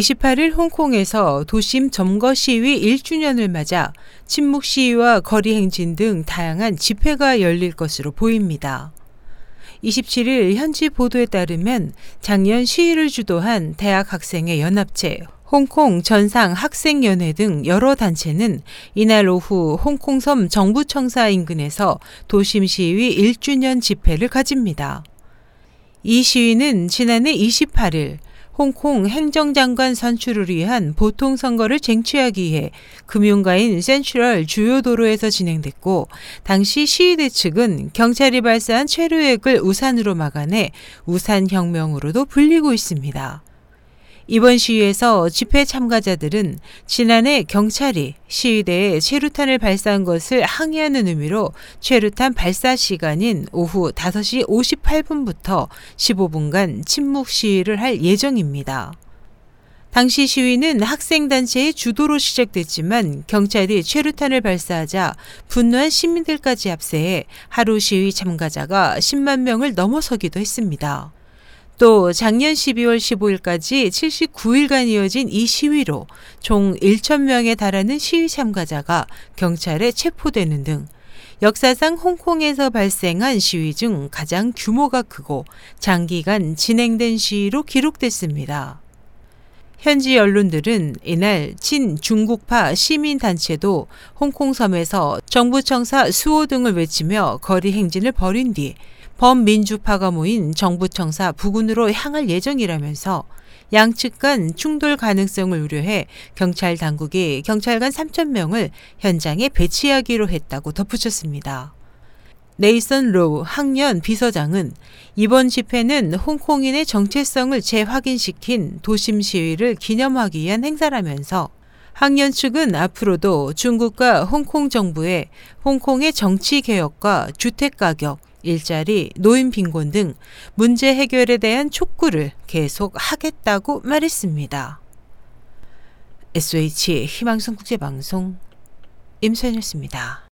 28일 홍콩에서 도심 점거 시위 1주년을 맞아 침묵 시위와 거리 행진 등 다양한 집회가 열릴 것으로 보입니다. 27일 현지 보도에 따르면 작년 시위를 주도한 대학 학생의 연합체 홍콩 전상 학생연회 등 여러 단체는 이날 오후 홍콩섬 정부청사 인근에서 도심 시위 1주년 집회를 가집니다. 이 시위는 지난해 28일 홍콩 행정장관 선출을 위한 보통 선거를 쟁취하기 위해 금융가인 센트럴 주요 도로에서 진행됐고 당시 시위대 측은 경찰이 발사한 최루액을 우산으로 막아내 우산혁명으로도 불리고 있습니다. 이번 시위에서 집회 참가자들은 지난해 경찰이 시위대에 최루탄을 발사한 것을 항의하는 의미로 최루탄 발사 시간인 오후 5시 58분부터 15분간 침묵 시위를 할 예정입니다. 당시 시위는 학생단체의 주도로 시작됐지만 경찰이 최루탄을 발사하자 분노한 시민들까지 합세해 하루 시위 참가자가 10만 명을 넘어서기도 했습니다. 또 작년 12월 15일까지 79일간 이어진 이 시위로 총 1,000명에 달하는 시위 참가자가 경찰에 체포되는 등 역사상 홍콩에서 발생한 시위 중 가장 규모가 크고 장기간 진행된 시위로 기록됐습니다. 현지 언론들은 이날 친중국파 시민단체도 홍콩섬에서 정부청사 수호 등을 외치며 거리 행진을 벌인 뒤 범민주파가 모인 정부청사 부근으로 향할 예정이라면서 양측 간 충돌 가능성을 우려해 경찰 당국이 경찰관 3천 명을 현장에 배치하기로 했다고 덧붙였습니다. 네이선 로우 학련 비서장은 이번 집회는 홍콩인의 정체성을 재확인시킨 도심 시위를 기념하기 위한 행사라면서 학련 측은 앞으로도 중국과 홍콩 정부의 홍콩의 정치 개혁과 주택 가격, 일자리, 노인 빈곤 등 문제 해결에 대한 촉구를 계속 하겠다고 말했습니다. SH 희망성 국제방송 임소연이었습니다.